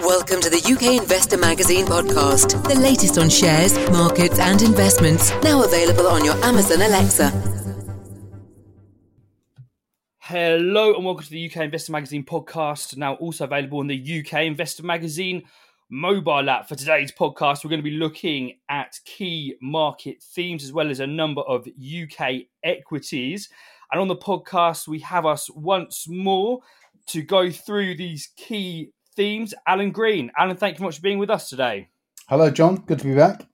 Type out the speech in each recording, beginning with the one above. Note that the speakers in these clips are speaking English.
Welcome to the UK Investor Magazine podcast, the latest on shares, markets, and investments. Now available on your Amazon Alexa. Hello and welcome to the UK Investor Magazine podcast. Now also available on the UK Investor Magazine mobile app. For today's podcast, we're going to be looking at key market themes as well as a number of UK equities. And on the podcast, we have us once more to go through these key themes. Alan Green. Alan, thank you much for being with us today. Hello, John. Good to be back.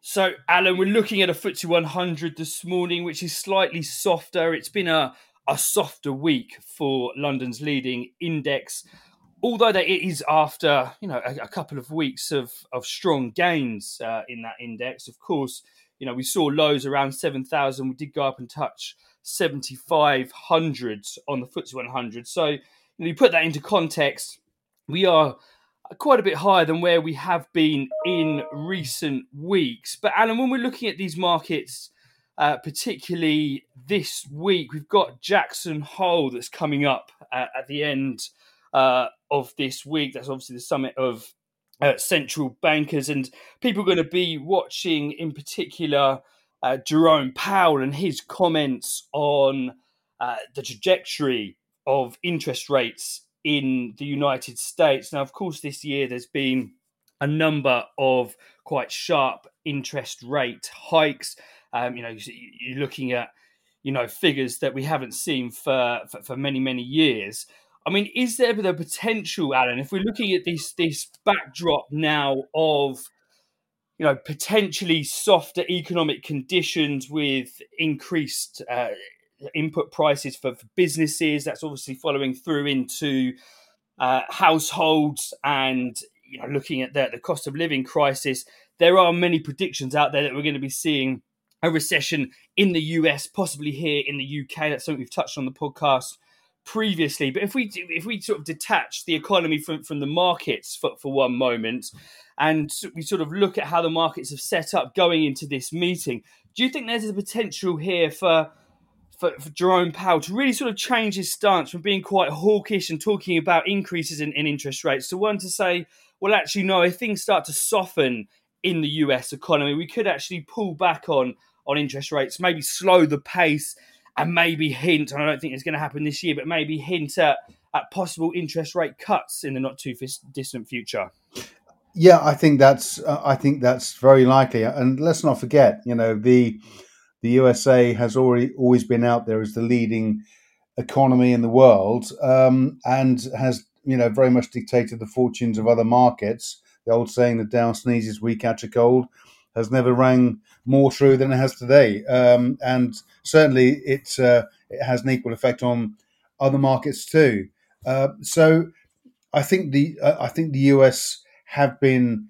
So, Alan, we're looking at a FTSE 100 this morning, which is slightly softer. It's been a, a softer week for London's leading index, although that it is after you know a, a couple of weeks of of strong gains uh, in that index. Of course, you know we saw lows around seven thousand. We did go up and touch seventy five hundred on the FTSE 100. So you put that into context, we are quite a bit higher than where we have been in recent weeks. But Alan, when we're looking at these markets, uh, particularly this week, we've got Jackson Hole that's coming up uh, at the end uh, of this week. That's obviously the summit of uh, central bankers, and people are going to be watching in particular uh, Jerome Powell and his comments on uh, the trajectory of interest rates in the United States. Now, of course, this year there's been a number of quite sharp interest rate hikes. Um, you know, you're looking at you know figures that we haven't seen for, for, for many many years. I mean, is there the potential, Alan, if we're looking at this this backdrop now of you know potentially softer economic conditions with increased uh, input prices for, for businesses. That's obviously following through into uh, households and you know looking at the, the cost of living crisis. There are many predictions out there that we're going to be seeing a recession in the US, possibly here in the UK. That's something we've touched on the podcast previously. But if we if we sort of detach the economy from, from the markets for, for one moment, and we sort of look at how the markets have set up going into this meeting, do you think there's a potential here for for, for, Jerome Powell to really sort of change his stance from being quite hawkish and talking about increases in, in interest rates to one to say, well, actually, no, if things start to soften in the US economy, we could actually pull back on on interest rates, maybe slow the pace, and maybe hint. And I don't think it's going to happen this year, but maybe hint at, at possible interest rate cuts in the not too distant future. Yeah, I think that's uh, I think that's very likely. And let's not forget, you know, the the USA has already always been out there as the leading economy in the world um, and has you know very much dictated the fortunes of other markets. The old saying that Dow sneezes, we catch a cold" has never rang more true than it has today, um, and certainly it uh, it has an equal effect on other markets too. Uh, so I think the uh, I think the US have been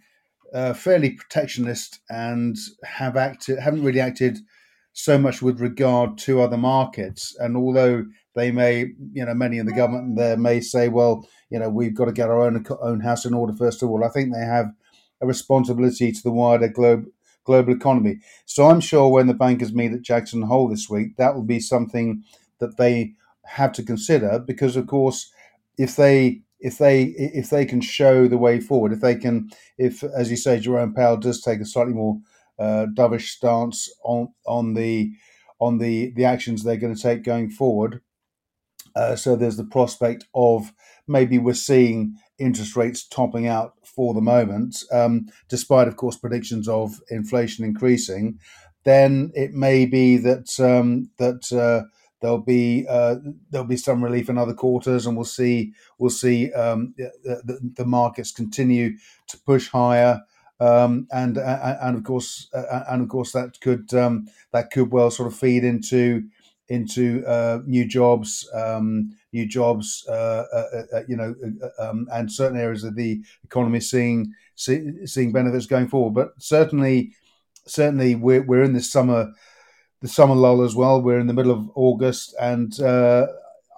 uh, fairly protectionist and have acted haven't really acted so much with regard to other markets. And although they may, you know, many in the government there may say, well, you know, we've got to get our own own house in order first of all. I think they have a responsibility to the wider globe global economy. So I'm sure when the bankers meet at Jackson Hole this week, that will be something that they have to consider because, of course, if they if they if they can show the way forward, if they can, if as you say, Jerome Powell does take a slightly more uh, dovish stance on on the on the the actions they're going to take going forward. Uh, so there's the prospect of maybe we're seeing interest rates topping out for the moment, um, despite of course predictions of inflation increasing. Then it may be that um, that uh, there'll be uh, there'll be some relief in other quarters, and we'll see we'll see um, the, the, markets continue to push higher. Um, and and of course and of course that could um, that could well sort of feed into into uh, new jobs, um, new jobs, uh, uh, uh you know, uh, um, and certain areas of the economy seeing see, seeing benefits going forward. But certainly, certainly we're we're in this summer, the summer lull as well. We're in the middle of August, and uh,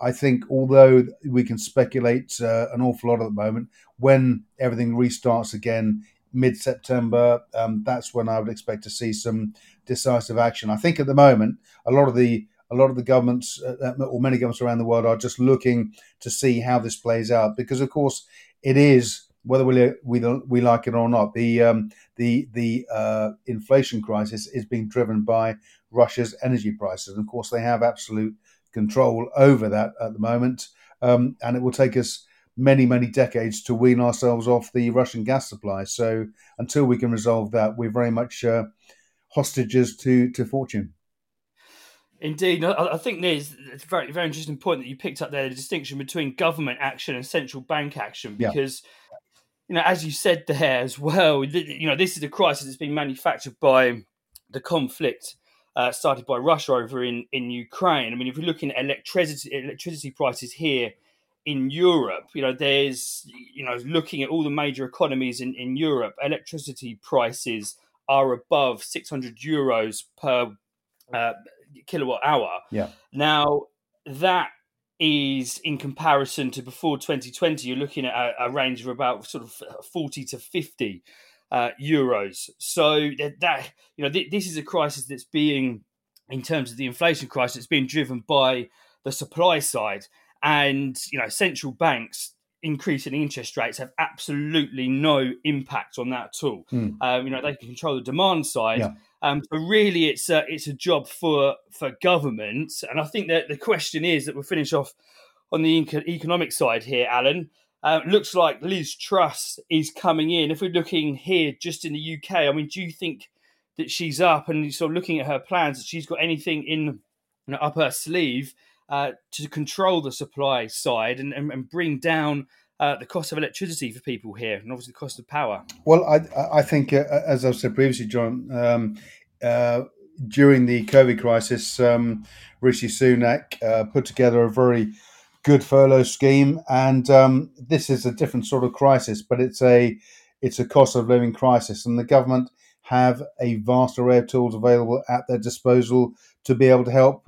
I think although we can speculate an awful lot at the moment, when everything restarts again mid September, um, that's when I would expect to see some decisive action. I think at the moment, a lot of the a lot of the governments, uh, uh, or many governments around the world, are just looking to see how this plays out because, of course, it is whether we we, we like it or not. The um, the the uh, inflation crisis is being driven by Russia's energy prices, and of course, they have absolute control over that at the moment, um, and it will take us many many decades to wean ourselves off the Russian gas supply. So until we can resolve that, we're very much uh, hostages to to fortune. Indeed, I think there's a very very interesting point that you picked up there: the distinction between government action and central bank action. Because, yeah. you know, as you said there as well, you know, this is a crisis that's been manufactured by the conflict uh, started by Russia over in in Ukraine. I mean, if you're looking at electricity electricity prices here in Europe, you know, there's you know, looking at all the major economies in in Europe, electricity prices are above 600 euros per uh, kilowatt hour. Yeah. Now that is in comparison to before 2020, you're looking at a, a range of about sort of 40 to 50 uh, euros. So that, that you know th- this is a crisis that's being, in terms of the inflation crisis, it's being driven by the supply side, and you know central banks increasing interest rates have absolutely no impact on that at all. Mm. Um, you know they can control the demand side. Yeah. Um, so really, it's a, it's a job for for government, and I think that the question is that we'll finish off on the economic side here, Alan. Uh, looks like Liz Truss is coming in. If we're looking here just in the UK, I mean, do you think that she's up and sort of looking at her plans that she's got anything in you know, up her sleeve uh, to control the supply side and, and, and bring down uh, the cost of electricity for people here, and obviously the cost of power. Well, I, I think, uh, as I've said previously, John, um, uh, during the COVID crisis, um, Rishi Sunak uh, put together a very good furlough scheme, and um, this is a different sort of crisis, but it's a it's a cost of living crisis, and the government have a vast array of tools available at their disposal to be able to help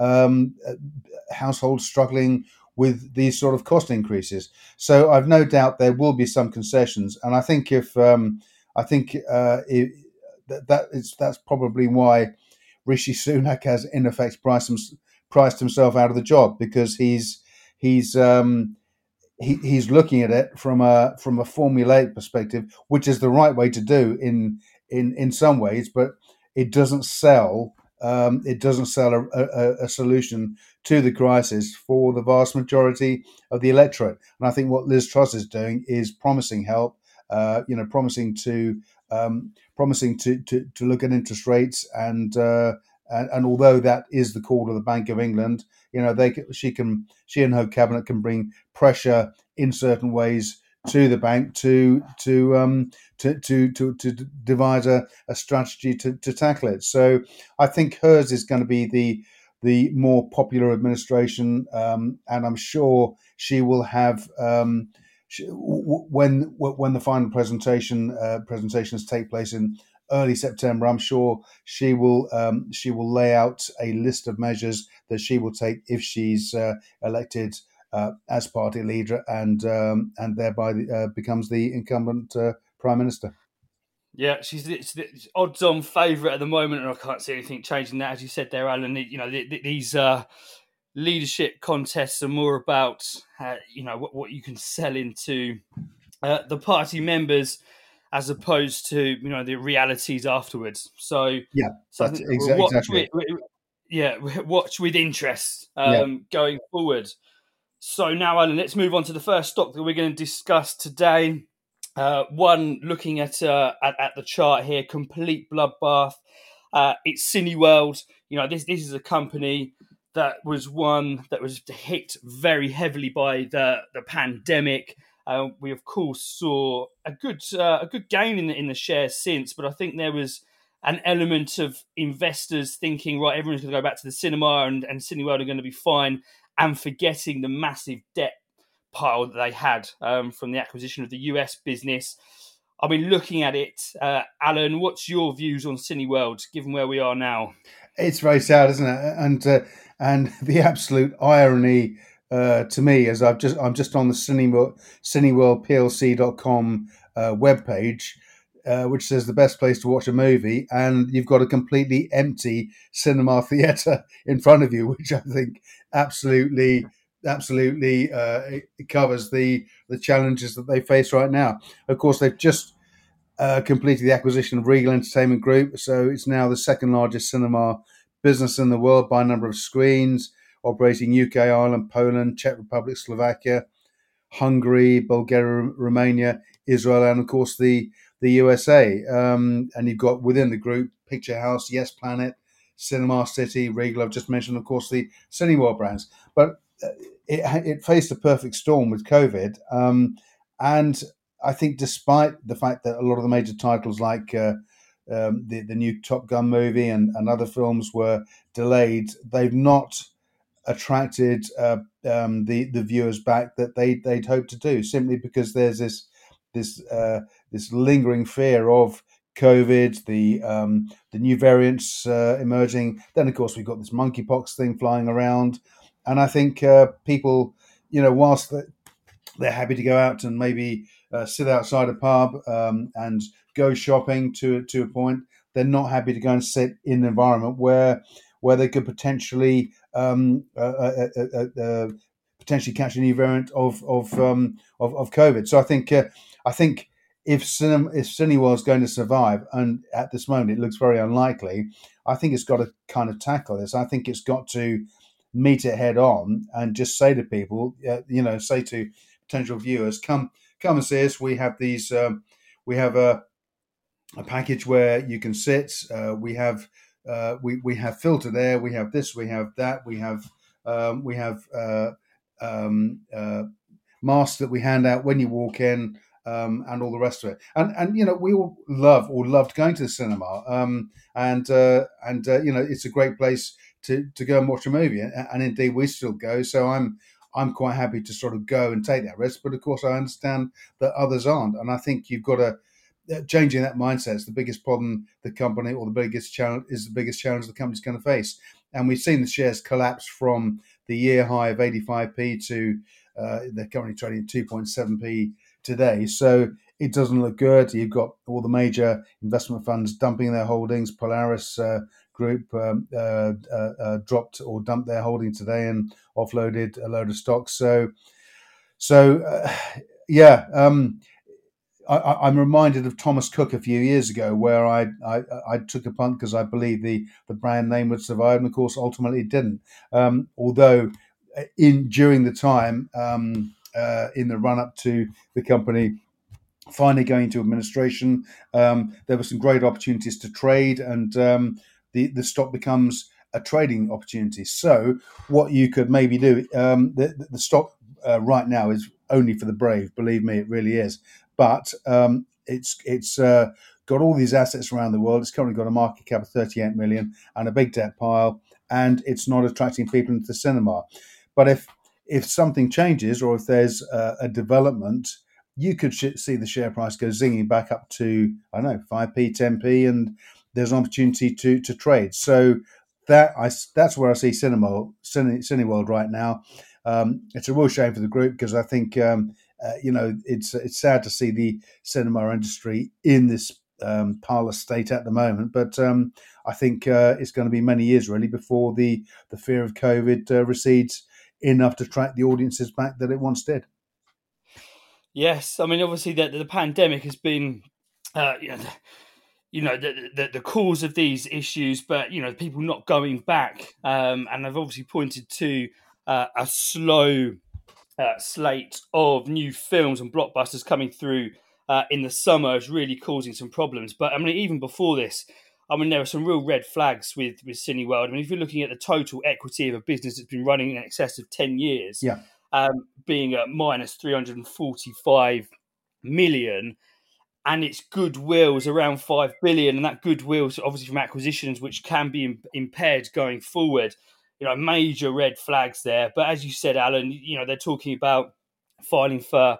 um, um, households struggling with these sort of cost increases. So I've no doubt there will be some concessions, and I think if um, I think uh, it, that, that is that's probably why Rishi Sunak has in effect priced, him, priced himself out of the job because he's he's um, he, he's looking at it from a from a formulaic perspective, which is the right way to do in in in some ways, but it doesn't sell um, it doesn't sell a, a, a, solution to the crisis for the vast majority of the electorate. And I think what Liz Truss is doing is promising help. Uh, you know, promising to um, promising to, to, to look at interest rates and, uh, and, and although that is the call of the Bank of England, you know they she can she and her cabinet can bring pressure in certain ways to the bank to to um, to, to to to devise a, a strategy to, to tackle it. So I think hers is going to be the the more popular administration, um, and I'm sure she will have. Um, she, when when the final presentation uh, presentations take place in early September, I'm sure she will um, she will lay out a list of measures that she will take if she's uh, elected as party leader and um, and thereby uh, becomes the incumbent uh, prime minister. Yeah, she's the odds-on favourite at the moment, and I can't see anything changing that. As you said there, Alan, you know these uh, leadership contests are more about uh, you know what, what, you can sell into uh, the party members as opposed to you know the realities afterwards. So yeah, so exa- watch exactly. With, yeah, watch with interest um, yeah. going forward. So now, Alan, let's move on to the first stock that we're going to discuss today. Uh, one looking at, uh, at, at the chart here, complete bloodbath. Uh, it's Cineworld. You know, this this is a company that was one that was hit very heavily by the the pandemic. Uh, we of course saw a good uh, a good gain in the in the shares since, but I think there was an element of investors thinking, right, everyone's going to go back to the cinema and and Cineworld are going to be fine, and forgetting the massive debt pile that they had um, from the acquisition of the US business. I mean, looking at it, uh, Alan, what's your views on Cineworld, given where we are now? It's very sad, isn't it? And uh, and the absolute irony uh, to me is I've just I'm just on the Cineworld, CineworldPLC.com uh, webpage. Uh, which says the best place to watch a movie, and you've got a completely empty cinema theatre in front of you, which I think absolutely, absolutely uh, covers the the challenges that they face right now. Of course, they've just uh, completed the acquisition of Regal Entertainment Group, so it's now the second largest cinema business in the world by number of screens, operating UK, Ireland, Poland, Czech Republic, Slovakia, Hungary, Bulgaria, Romania, Israel, and of course the the USA. Um, and you've got within the group Picture House, Yes Planet, Cinema City, Regal. I've just mentioned, of course, the Cineworld brands. But uh, it, it faced a perfect storm with COVID, um, and I think despite the fact that a lot of the major titles like uh, um, the the new Top Gun movie and, and other films were delayed, they've not attracted uh, um, the the viewers back that they they'd hoped to do simply because there's this this uh, this lingering fear of COVID, the um, the new variants uh, emerging. Then of course we've got this monkeypox thing flying around, and I think uh, people, you know, whilst they're happy to go out and maybe uh, sit outside a pub um, and go shopping to to a point, they're not happy to go and sit in an environment where where they could potentially um, uh, uh, uh, potentially catch a new variant of of um, of, of, COVID. So I think I think if Cinem- if Cineworld's going to survive, and at this moment it looks very unlikely, I think it's got to kind of tackle this. I think it's got to meet it head on and just say to people, uh, you know, say to potential viewers, come come and see us. We have these, um, we have a a package where you can sit. Uh, we have uh, we we have filtered air. We have this. We have that. We have um, we have uh, um, uh, masks that we hand out when you walk in um, and all the rest of it. And and you know we all love or loved going to the cinema. Um, and uh, and uh, you know it's a great place to to go and watch a movie. And, and, indeed we still go. So I'm. I'm quite happy to sort of go and take that risk, but of course I understand that others aren't, and I think you've got to uh, changing that mindset is the biggest problem the company or the biggest challenge is the biggest challenge the company's going to face. And we've seen the shares collapse from the year high of 85p to uh, they're currently trading at 2.7p today. So it doesn't look good. You've got all the major investment funds dumping their holdings. Polaris uh, Group um, uh, uh, uh dropped or dumped their holding today and offloaded a load of stocks. So, so uh, yeah. Um, I, am reminded of Thomas Cook a few years ago, where I I, I took a punt because I believed the the brand name would survive, and of course, ultimately it didn't. Um, although, in during the time um, uh, in the run up to the company finally going into administration, um, there were some great opportunities to trade, and um, the the stock becomes a trading opportunity. So, what you could maybe do, um, the, the stock uh, right now is only for the brave. Believe me, it really is. But um, it's it's uh, got all these assets around the world. It's currently got a market cap of 38 million and a big debt pile, and it's not attracting people into the cinema. But if if something changes or if there's a, a development, you could sh- see the share price go zinging back up to I don't know five p, ten p, and there's an opportunity to to trade. So that I that's where I see cinema Cine, Cineworld right now. Um, it's a real shame for the group because I think um, uh, you know it's it's sad to see the cinema industry in this um, parlous state at the moment, but um, I think uh, it's going to be many years really before the the fear of COVID uh, recedes enough to attract the audiences back that it once did. Yes, I mean obviously the, the pandemic has been, uh, you know, you know the, the, the cause of these issues, but you know people not going back, um, and I've obviously pointed to uh, a slow uh, slate of new films and blockbusters coming through uh, in the summer is really causing some problems. But I mean, even before this, I mean, there are some real red flags with with Cineworld. I mean, if you're looking at the total equity of a business that's been running in excess of ten years, yeah, um, being at minus three hundred and forty-five million, and its goodwill is around five billion, and that goodwill, is obviously from acquisitions, which can be impaired going forward. You know, major red flags there. But as you said, Alan, you know, they're talking about filing for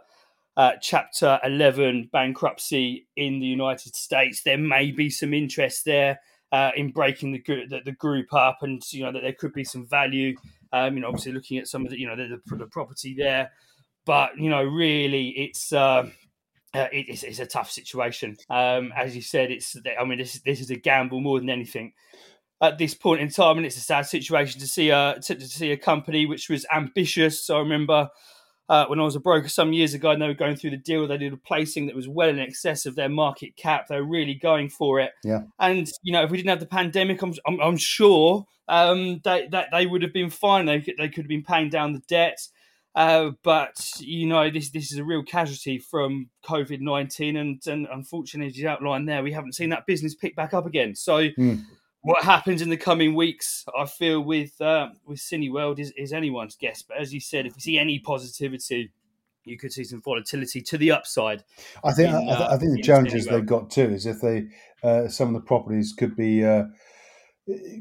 uh, Chapter 11 bankruptcy in the United States, there may be some interest there uh, in breaking the, the, the group up, and you know that there could be some value. Um, you know, obviously looking at some of the you know the, the, the property there, but you know really it's. Uh, uh, it, it's, it's, a tough situation. Um, as you said, it's I mean this this is a gamble more than anything at this point in time, and it's a sad situation to see a to, to see a company which was ambitious. So I remember. Uh, when I was a broker some years ago, and they were going through the deal. They did a placing that was well in excess of their market cap. They were really going for it. Yeah. And you know, if we didn't have the pandemic, I'm I'm, I'm sure um, that that they would have been fine. They could, they could have been paying down the debt. Uh, but you know, this this is a real casualty from COVID nineteen, and and unfortunately, as you outlined there, we haven't seen that business pick back up again. So, mm. What happens in the coming weeks, I feel with uh, with Cineworld is, is anyone's guess. But as you said, if we see any positivity, you could see some volatility to the upside. I think in, I, I, think the challenges they've got too is if they uh, some of the properties could be uh,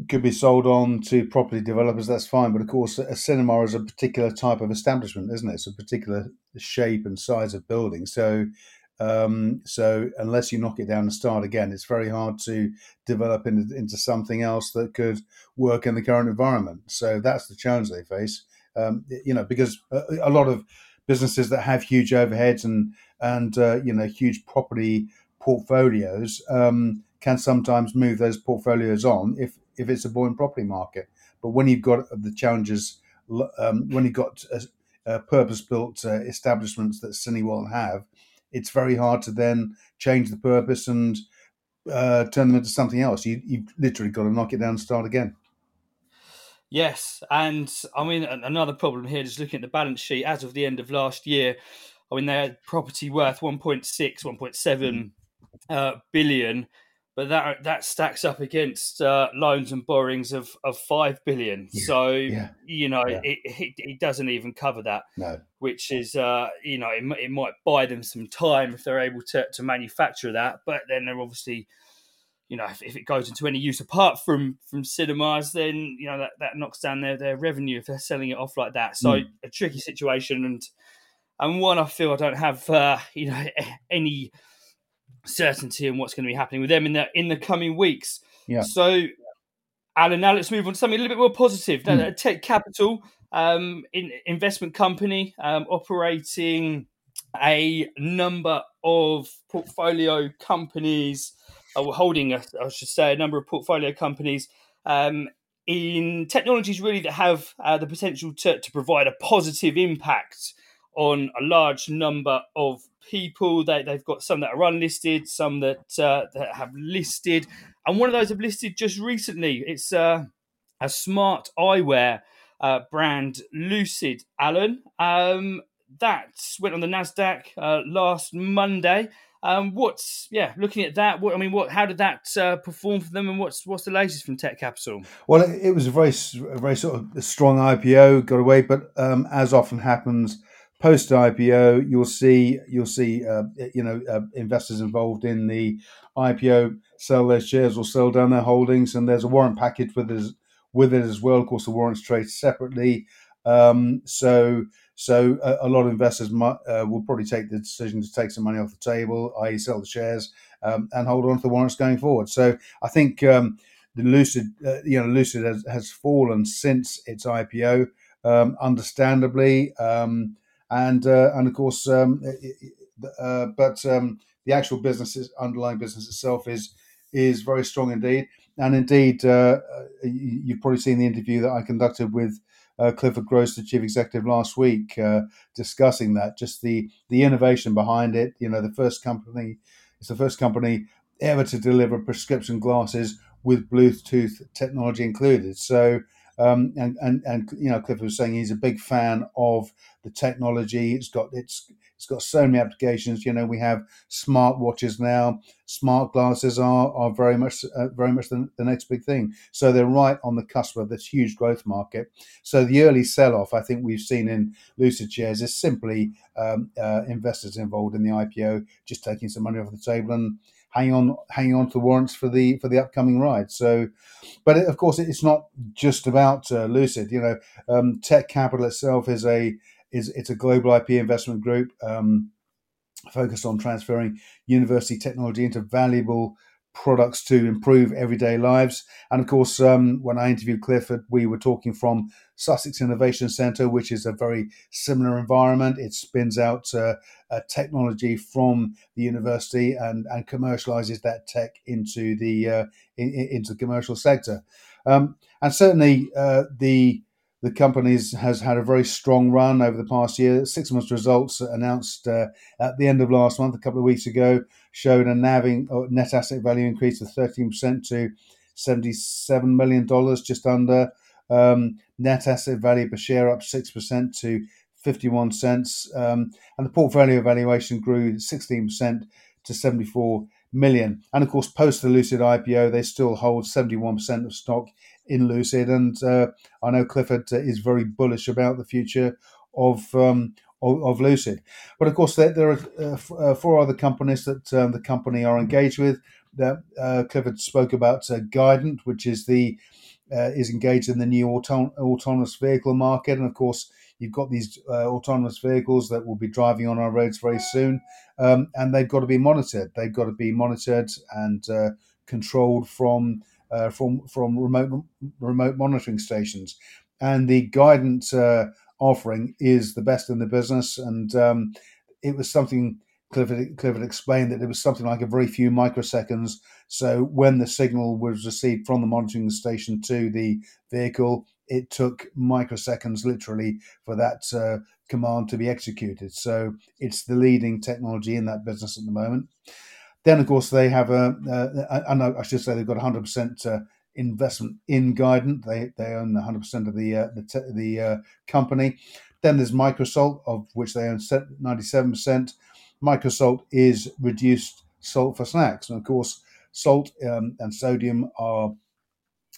could be sold on to property developers, that's fine. But of course, a cinema is a particular type of establishment, isn't it? It's a particular shape and size of building. So, um, so unless you knock it down and start again, it's very hard to develop into, into something else that could work in the current environment. So that's the challenge they face. Um, you know, because a, a, lot of businesses that have huge overheads and and uh, you know huge property portfolios. Um, can sometimes move those portfolios on if if it's a buoyant property market. But when you've got the challenges, um, when you've got purpose built uh, establishments that Cineworld have, it's very hard to then change the purpose and uh, turn them into something else. You, you've literally got to knock it down and start again. Yes, and I mean another problem here. Just looking at the balance sheet as of the end of last year, I mean they had property worth 1.6, 1.7 uh, billion but that that stacks up against uh, loans and borrowings of, of five billion. Yeah, so yeah, you know yeah. it, it, it doesn't even cover that. No, which is uh, you know it, it might buy them some time if they're able to to manufacture that, but then they're obviously you know if, if it goes into any use apart from from cinemas, then you know that, that knocks down their their revenue if they're selling it off like that. So mm. a tricky situation and and one I feel I don't have uh, you know any certainty in what's going to be happening with them in the in the coming weeks. Yeah. So, Alan, now let's move on to something a little bit more positive. Mm. Tekcapital, um, in, investment company um, operating a number of portfolio companies, uh, holding, a, I should say, a number of portfolio companies um, in technologies really that have uh, the potential to, to provide a positive impact on a large number of people. They, they've got some that are unlisted, some that, uh, that have listed, and one of those have listed just recently. It's uh, a smart eyewear uh, brand, Lucyd. Alan, um, that went on the Nasdaq uh, last Monday. Um, what's yeah? Looking at that, what I mean, what? How did that uh, perform for them, and what's what's the latest from Tekcapital? Well, it, it was a very a very sort of strong IPO, got away, but um, as often happens, post IPO, you'll see you'll see uh, you know uh, investors involved in the IPO sell their shares or sell down their holdings, and there's a warrant package with it with it as well. Of course, the warrants trade separately, um, so so a, a, lot of investors might, uh, will probably take the decision to take some money off the table, i.e., sell the shares um, and hold on to the warrants going forward. So I think um, the Lucyd, uh, you know, Lucyd has, has, fallen since its IPO, um, understandably. And uh, and of course, um, uh, but um, the actual business, underlying business itself, is is very strong indeed. And indeed, uh, you've probably seen the interview that I conducted with uh, Clifford Gross, the chief executive, last week, uh, discussing that, just the the innovation behind it. You know, the first company, it's the first company ever to deliver prescription glasses with Bluetooth technology included. So um, and, and and you know, Clifford was saying he's a big fan of the technology. It's got it's it's got so many applications. You know, we have smart watches now. Smart glasses are are very much uh, very much the, the, next big thing. So they're right on the cusp of this huge growth market. So the early sell off I think we've seen in Lucyd shares is simply um, uh, investors involved in the IPO just taking some money off the table and hanging on hanging on to the warrants for the for the upcoming ride. So, but it, of course, it's not just about uh, Lucyd. You know, um, Tekcapital itself is a is it's a global IP investment group um, focused on transferring university technology into valuable products to improve everyday lives. And of course, um, when I interviewed Clifford, we were talking from Sussex Innovation Centre, which is a very similar environment. It spins out uh, technology from the university and, and commercializes that tech into the uh, in, into the commercial sector. Um, and certainly, uh, the the company has had a very strong run over the past year. Six months results announced uh, at the end of last month, a couple of weeks ago, showed a NAV uh, net asset value increase of 13% to $77 million, just under. Um, net asset value per share up 6% to 51 cents. Um, and the portfolio valuation grew 16% to 74 million. And of course, post the Lucyd IPO, they still hold 71% of stock in Lucyd. And uh, I know Clifford uh, is very bullish about the future of. Um, of, of Lucyd, but of course there, there are uh, uh, four other companies that um, the company are engaged with. That uh, Clifford spoke about uh, Guident, which is the is engaged in the new auto- autonomous vehicle market, and of course you've got these autonomous vehicles that will be driving on our roads very soon, um, and they've got to be monitored. They've got to be monitored and controlled from uh, from from remote remote monitoring stations, and the guidance uh, offering is the best in the business. And um, it was something Clifford, Clifford explained that it was something like a very few microseconds. So when the signal was received from the monitoring station to the vehicle, it took microseconds literally for that uh, command to be executed. So it's the leading technology in that business at the moment. Then, of course, they have a, I, should say they've got 100% uh, investment in Guident. They they own 100% of the uh, the, te- the uh, company. Then there's Microsalt, of which they own 97%. Microsalt is reduced salt for snacks, and of course, salt um, and sodium are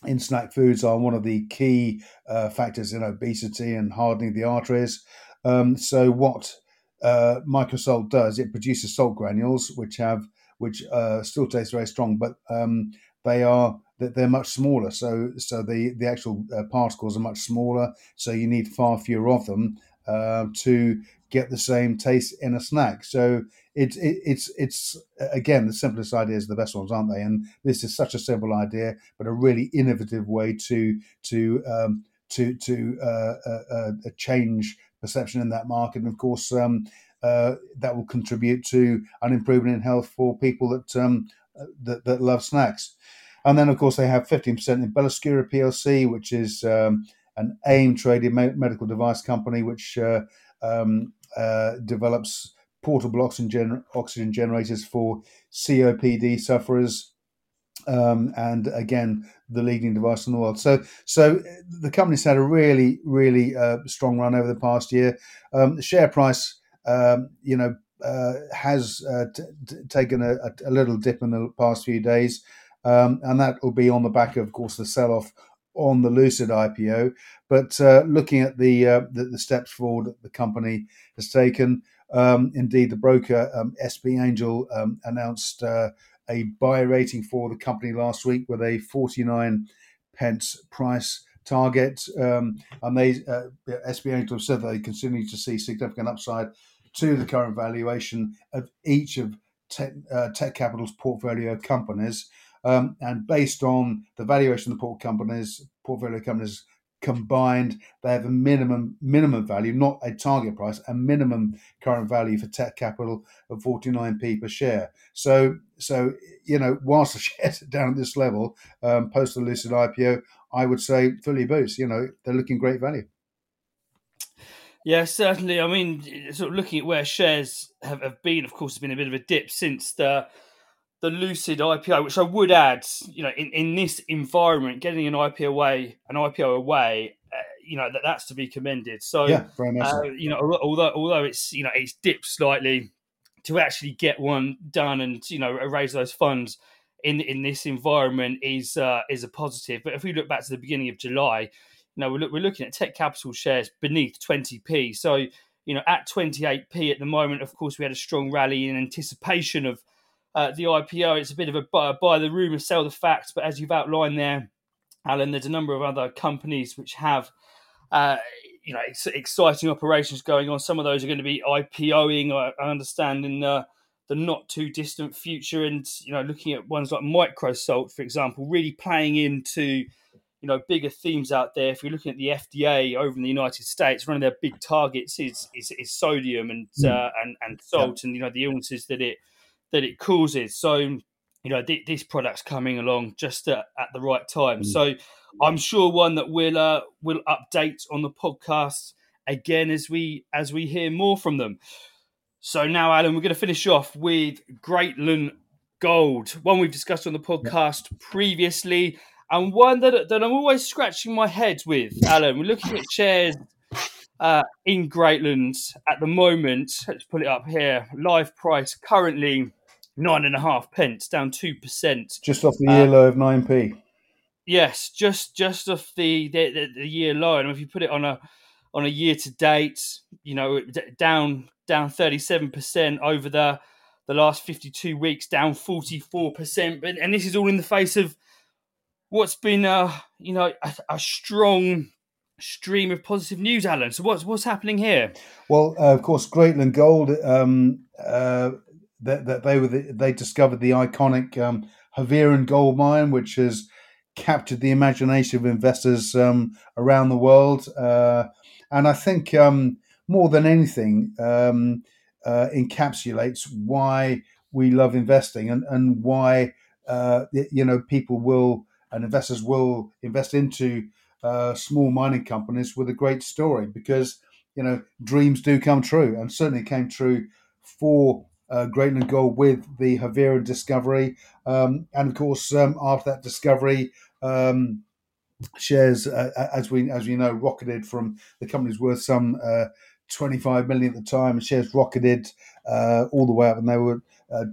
in snack foods are one of the key uh, factors in obesity and hardening the arteries. Um, so what uh, Microsalt does, it produces salt granules, which have which uh, still taste very strong, but um, they are they're much smaller. So so the the actual uh, particles are much smaller. So you need far fewer of them uh, to get the same taste in a snack. So it's it, it's it's again the simplest ideas are the best ones, aren't they? And this is such a simple idea, but a really innovative way to to um, to to uh, uh, uh change perception in that market. And of course, um, uh, that will contribute to an improvement in health for people that um, uh, that, that, love snacks. And then, of course, they have 15% in Belluscura PLC, which is um, an AIM traded medical device company which uh, um, uh, develops portable oxygen, oxygen generators for COPD sufferers. Um, and again, the leading device in the world. So, so the company's had a really, really uh, strong run over the past year. Um, the share price um, you know, uh, has uh, t- t- taken a, a, little dip in the past few days, um, and that will be on the back of, of course, the sell-off on the Lucyd IPO. But uh, looking at the, uh, the, the steps forward that the company has taken, um, indeed, the broker um, SP Angel um, announced uh, a buy rating for the company last week with a 49 pence price target, um, and they uh, SP Angel have said they continue to see significant upside to the current valuation of each of Tech, uh, Tekcapital's portfolio companies. Um, and based on the valuation of the port companies, portfolio companies combined, they have a minimum minimum value, not a target price, a minimum current value for Tekcapital of 49p per share. So, so you know, whilst the shares are down at this level, um, post the Lucyd IPO, I would say fully boost. You know, they're looking great value. Yeah, certainly. I mean, sort of looking at where shares have, have been, of course, there's been a bit of a dip since the the Lucyd IPO, which I would add, you know, in, in this environment, getting an IPO away, an IPO away, uh, you know, that, that's to be commended. So, yeah, very much uh, you know, although although it's you know it's dipped slightly, to actually get one done and you know raise those funds in in this environment is uh, is a positive. But if we look back to the beginning of July, know, we're, we're looking at Tekcapital shares beneath 20p. So, you know, at 28p at the moment, of course, we had a strong rally in anticipation of uh, the IPO. It's a bit of a buy, buy the rumor, sell the facts. But as you've outlined there, Alan, there's a number of other companies which have, uh, you know, ex- exciting operations going on. Some of those are going to be IPOing, I, I understand, in the, the not too distant future. And you know, looking at ones like Microsalt, for example, really playing into you know bigger themes out there. If you're looking at the FDA over in the United States, one of their big targets is is, is sodium and mm. uh, and and salt, yeah. and you know the illnesses that it that it causes. So you know th- this product's coming along just at, at the right time. Mm. So I'm sure one that we'll uh, will update on the podcast again as we as we hear more from them. So now, Alan, we're going to finish off with Greatland Gold, one we've discussed on the podcast previously and one that, that I'm always scratching my head with, Alan. We're looking at shares uh, in Greatland at the moment. Let's put it up here. Live price currently nine and a half pence, down two percent, just off the year um, low of nine p. Yes, just just off the, the, the, the year low, and if you put it on a on a year to date, you know, down down thirty seven percent over the the last fifty two weeks, down forty four percent, and this is all in the face of what's been uh, you know a, a, strong stream of positive news, Alan. So what's what's happening here? Well, uh, of course, Greatland Gold. Um, uh, that, that they were the, they discovered the iconic um, Havieron gold mine, which has captured the imagination of investors um, around the world. Uh, and I think um, more than anything, um, uh, encapsulates why we love investing and, and why uh, you know people will and investors will invest into uh, small mining companies with a great story because you know dreams do come true and certainly came true for uh, Greatland Gold with the Havieron discovery. Um, and of course um, after that discovery um, shares uh, as we as we know rocketed from the company's worth some uh, 25 million at the time and shares rocketed uh, all the way up and they were uh,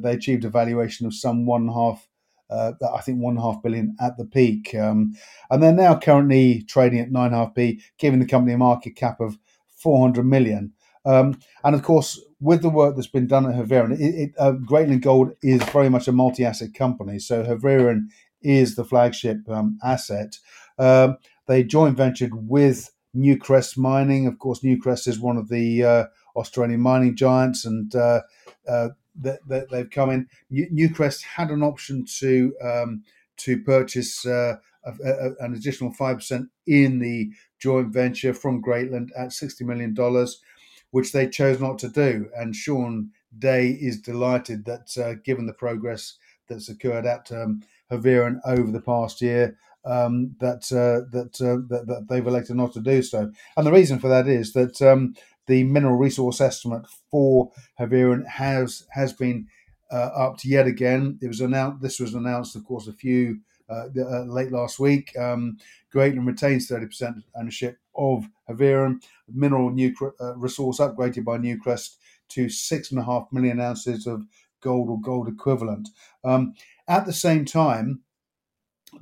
they achieved a valuation of some one half uh, I think one and a half billion at the peak, um, and they're now currently trading at nine and a half p, giving the company a market cap of four hundred million. Um, and of course, with the work that's been done at Havieron, it, it, uh, Greatland Gold is very much a multi-asset company. So Havieron is the flagship um, asset. Um, they joint ventured with Newcrest Mining. Of course, Newcrest is one of the uh, Australian mining giants, and uh, uh that, that they've come in. Newcrest had an option to um, to purchase uh, a, a, an additional five percent in the joint venture from Greatland at sixty million dollars, which they chose not to do. And Shaun Day is delighted that, uh, given the progress that's occurred at um, Havieron over the past year, um, that, uh, that, uh, that, that they've elected not to do so. And the reason for that is that um, the mineral resource estimate for Havieron has has been uh, upped yet again. It was announced. This was announced, of course, a few uh, uh, late last week. Um, Greatland retains thirty percent ownership of Havieron. Mineral new uh, resource upgraded by Newcrest to six and a half million ounces of gold or gold equivalent. Um, at the same time,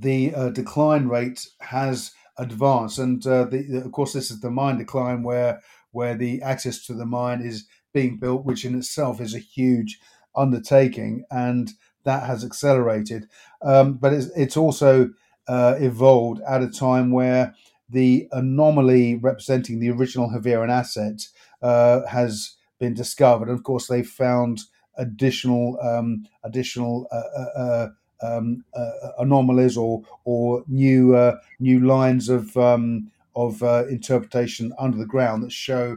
the uh, decline rate has advanced, and uh, the, of course, this is the mine decline where where the access to the mine is being built, which in itself is a huge undertaking, and that has accelerated. Um, but it's, it's also uh, evolved at a time where the anomaly representing the original Havieron asset uh, has been discovered. And of course, they've found additional um, additional uh, uh, uh um, uh, anomalies or or new new lines of um, of uh, interpretation under the ground that show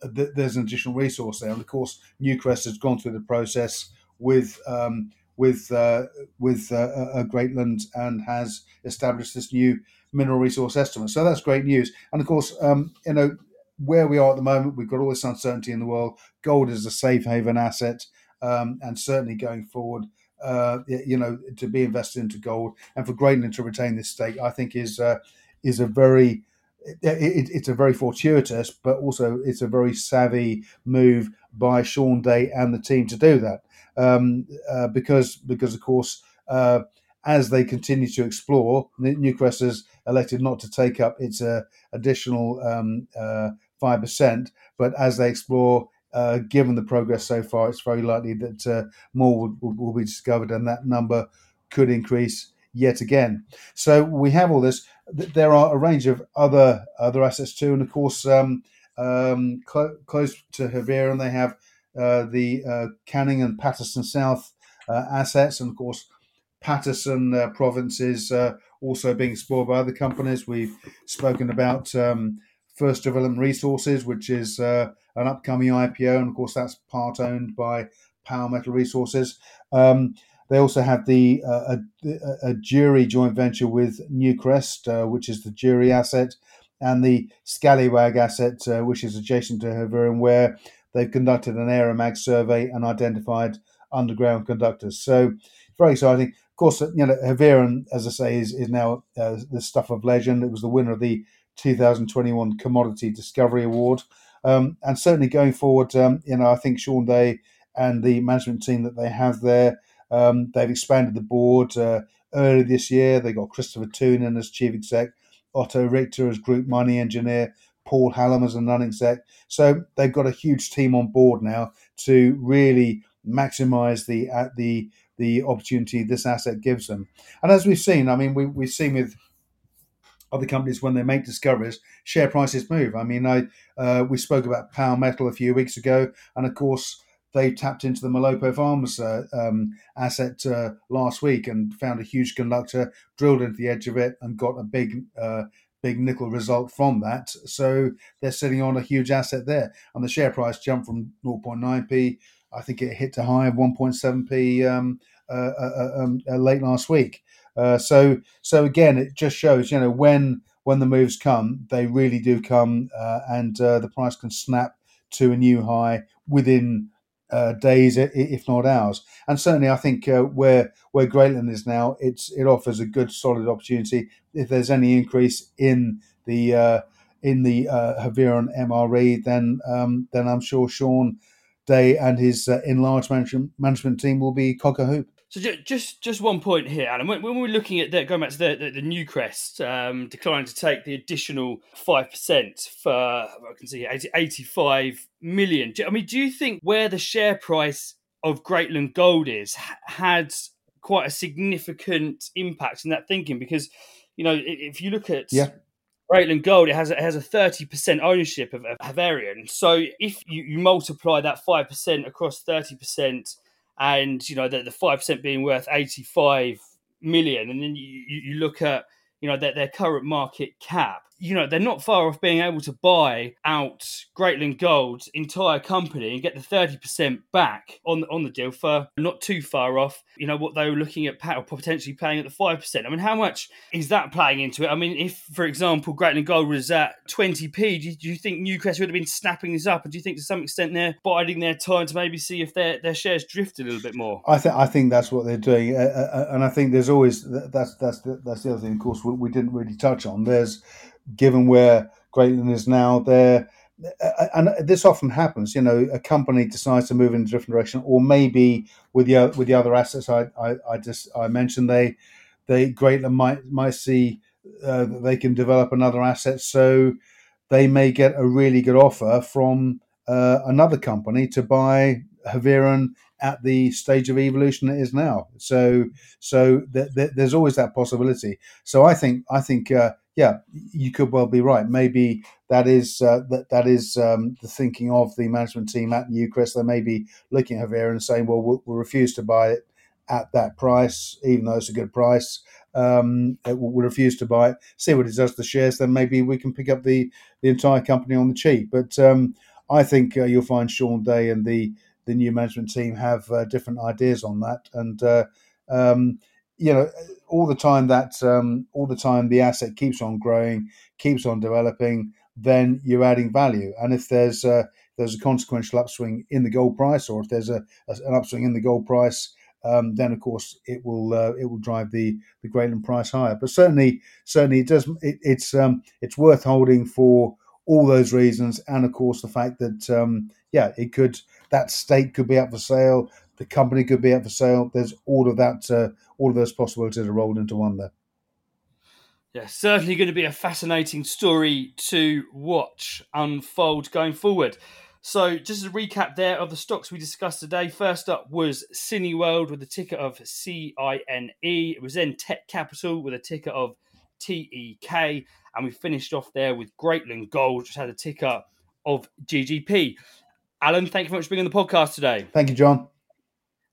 that there's an additional resource there. And of course, Newcrest has gone through the process with um, with uh, with uh, uh, Greatland and has established this new mineral resource estimate. So that's great news. And of course, um, you know where we are at the moment, we've got all this uncertainty in the world. Gold is a safe haven asset, um, and certainly going forward. Uh, you know, to be invested into gold and for Greatland to retain this stake, I think is uh, is a very it, it, it's a very fortuitous, but also it's a very savvy move by Shaun Day and the team to do that. Um, uh, because because of course, uh, as they continue to explore, Newcrest has elected not to take up its uh, additional um, uh, five percent. But as they explore, uh, given the progress so far, it's very likely that uh, more will, will, be discovered, and that number could increase yet again. So we have all this. There are a range of other other assets too, and of course, um, um, cl- close to Havieron, they have uh, the uh, Canning and Paterson South uh, assets, and of course, Paterson uh, province is uh, also being explored by other companies. We've spoken about um, First Development Resources, which is uh, an upcoming IPO, and of course, that's part owned by Power Metal Resources. Um, they also have the uh, a, a, Juri joint venture with Newcrest, uh, which is the Juri asset, and the Scallywag asset, uh, which is adjacent to Havieron, where they've conducted an aeromag survey and identified underground conductors. So very exciting. Of course, you know Havieron, as I say, is is now uh, the stuff of legend. It was the winner of the 2021 Commodity Discovery Award, um, and certainly going forward, um, you know, I think Shaun Day and the management team that they have there, um, they've expanded the board. Uh, early this year, they got Christopher Toonan as chief exec, Otto Richter as group money engineer, Paul Hallam as a non-exec. So they've got a huge team on board now to really maximise the uh, the the opportunity this asset gives them. And as we've seen, I mean, we, we've seen with other companies when they make discoveries, share prices move. I mean, I uh, we spoke about Power Metal a few weeks ago, and of course they tapped into the Molopo Farms uh, um, asset uh, last week and found a huge conductor, drilled into the edge of it, and got a big uh, big nickel result from that. So they're sitting on a huge asset there, and the share price jumped from 0.9p. I think it hit a high of 1.7p um, uh, uh, uh, um, late last week. So so again, it just shows you know when when the moves come, they really do come, and the price can snap to a new high within uh, days, if not hours. And certainly, I think uh, where where Greatland is now, it's it offers a good, solid opportunity. If there's any increase in the uh, in the uh, Havieron MRE, then um, then I'm sure Shaun Day and his uh, enlarged management management team will be cock a hoop. So just just one point here, Alan. When, when we're looking at that, going back to the the, the Newcrest um, declining to take the additional five percent for I can see 80, 85 million. I mean, do you think where the share price of Greatland Gold is had quite a significant impact in that thinking? Because you know, if you look at yeah. Greatland Gold, it has a, it has a thirty percent ownership of, of Havieron. So if you, you multiply that five percent across thirty percent and you know the the five percent being worth eighty five million, and then you, you look at you know their current market cap you know they're not far off being able to buy out Greatland Gold's entire company and get the thirty percent back on on the deal for not too far off. You know what they were looking at or potentially paying at the five percent. I mean, how much is that playing into it? I mean, if for example Greatland Gold was at twenty p, do you, do you think Newcrest would have been snapping this up, and do you think to some extent they're biding their time to maybe see if their their shares drift a little bit more? I think I think that's what they're doing, uh, uh, uh and I think there's always that's that's that's the other thing. Of course, we, we didn't really touch on. There's given where Greatland is now, there and this often happens. You know, a company decides to move in a different direction, or maybe with the with the other assets I, I, I just I mentioned, they they Greatland might might see uh, that they can develop another asset, so they may get a really good offer from uh, another company to buy Havieron at the stage of evolution it is now. So so th- th- there's always that possibility. So I think I think uh, yeah, you could well be right. Maybe that is uh, that that is um, the thinking of the management team at Newcrest. They may be looking at Havieron and saying, "Well, we'll, we'll refuse to buy it at that price, even though it's a good price. Um, we'll refuse to buy it. See what it does to the shares. Then maybe we can pick up the the entire company on the cheap." But um, I think uh, you'll find Shaun Day and the the new management team have uh, different ideas on that, and uh, um, you know, all the time that um, all the time the asset keeps on growing, keeps on developing, then you're adding value. And if there's a, there's a consequential upswing in the gold price, or if there's a, a an upswing in the gold price, um, then of course it will uh, it will drive the the Greatland price higher. But certainly, certainly it does it, it's um, it's worth holding for all those reasons, and of course the fact that um, yeah, it could that stake could be up for sale the company could be up for sale. There's all of that, uh, all of those possibilities are rolled into one there. Yeah, certainly going to be a fascinating story to watch unfold going forward. So, just a recap there of the stocks we discussed today. First up was Cineworld with a ticker of C I N E. It was then Tekcapital with a ticker of T E K. And we finished off there with Greatland Gold, which had a ticker of GGP. Alan, thank you very much for being on the podcast today. Thank you, John.